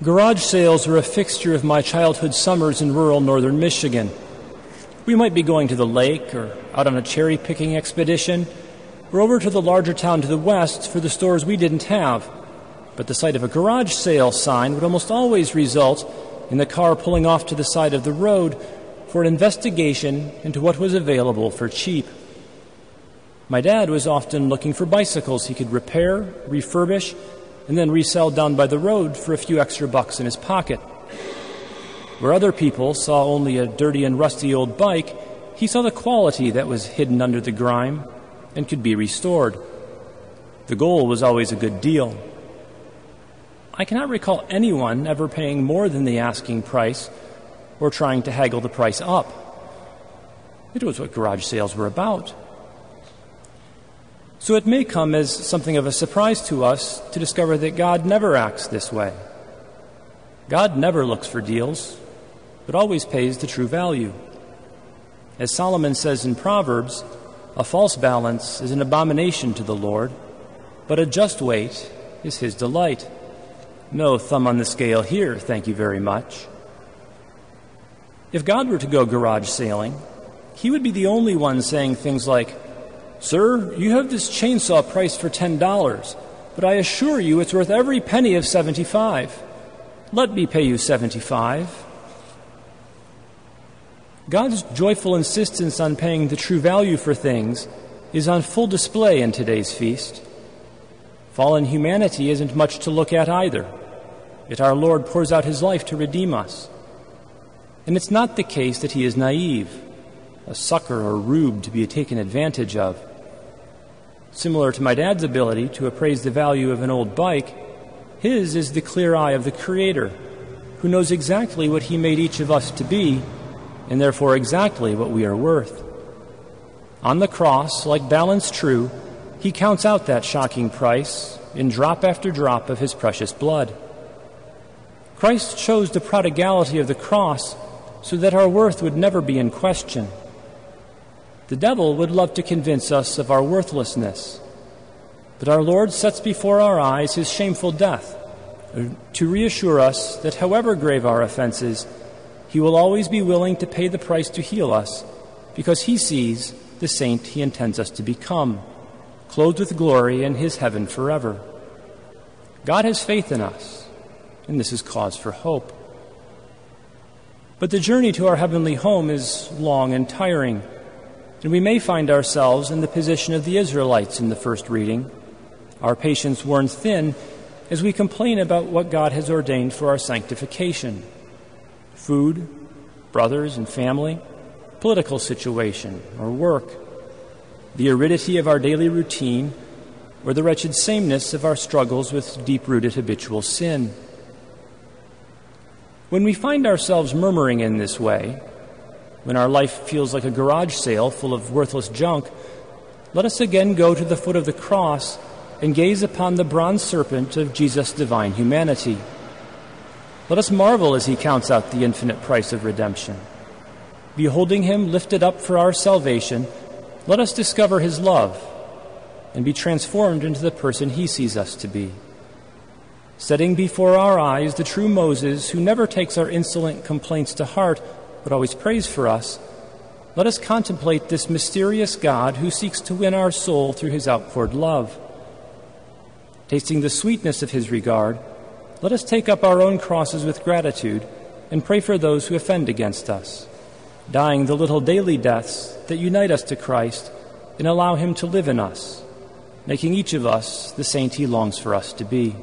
Garage sales were a fixture of my childhood summers in rural northern Michigan. We might be going to the lake or out on a cherry picking expedition or over to the larger town to the west for the stores we didn't have. But the sight of a garage sale sign would almost always result in the car pulling off to the side of the road for an investigation into what was available for cheap. My dad was often looking for bicycles he could repair, refurbish, and then resell down by the road for a few extra bucks in his pocket. Where other people saw only a dirty and rusty old bike, he saw the quality that was hidden under the grime and could be restored. The goal was always a good deal. I cannot recall anyone ever paying more than the asking price or trying to haggle the price up. It was what garage sales were about. So it may come as something of a surprise to us to discover that God never acts this way. God never looks for deals, but always pays the true value. As Solomon says in Proverbs, a false balance is an abomination to the Lord, but a just weight is his delight. No thumb on the scale here, thank you very much. If God were to go garage sailing, he would be the only one saying things like, Sir, you have this chainsaw priced for $10, but I assure you it's worth every penny of 75. Let me pay you 75. God's joyful insistence on paying the true value for things is on full display in today's feast. Fallen humanity isn't much to look at either, yet our Lord pours out his life to redeem us. And it's not the case that he is naive, a sucker or rube to be taken advantage of. Similar to my dad's ability to appraise the value of an old bike, his is the clear eye of the Creator, who knows exactly what he made each of us to be, and therefore exactly what we are worth. On the cross, like balance true, he counts out that shocking price in drop after drop of his precious blood. Christ chose the prodigality of the cross so that our worth would never be in question. The devil would love to convince us of our worthlessness. But our Lord sets before our eyes his shameful death uh, to reassure us that however grave our offenses, he will always be willing to pay the price to heal us because he sees the saint he intends us to become, clothed with glory in his heaven forever. God has faith in us, and this is cause for hope. But the journey to our heavenly home is long and tiring. And we may find ourselves in the position of the Israelites in the first reading, our patience worn thin as we complain about what God has ordained for our sanctification food, brothers and family, political situation, or work, the aridity of our daily routine, or the wretched sameness of our struggles with deep rooted habitual sin. When we find ourselves murmuring in this way, when our life feels like a garage sale full of worthless junk, let us again go to the foot of the cross and gaze upon the bronze serpent of Jesus' divine humanity. Let us marvel as he counts out the infinite price of redemption. Beholding him lifted up for our salvation, let us discover his love and be transformed into the person he sees us to be. Setting before our eyes the true Moses who never takes our insolent complaints to heart but always prays for us, let us contemplate this mysterious God who seeks to win our soul through his outpoured love. Tasting the sweetness of his regard, let us take up our own crosses with gratitude and pray for those who offend against us, dying the little daily deaths that unite us to Christ and allow him to live in us, making each of us the saint he longs for us to be.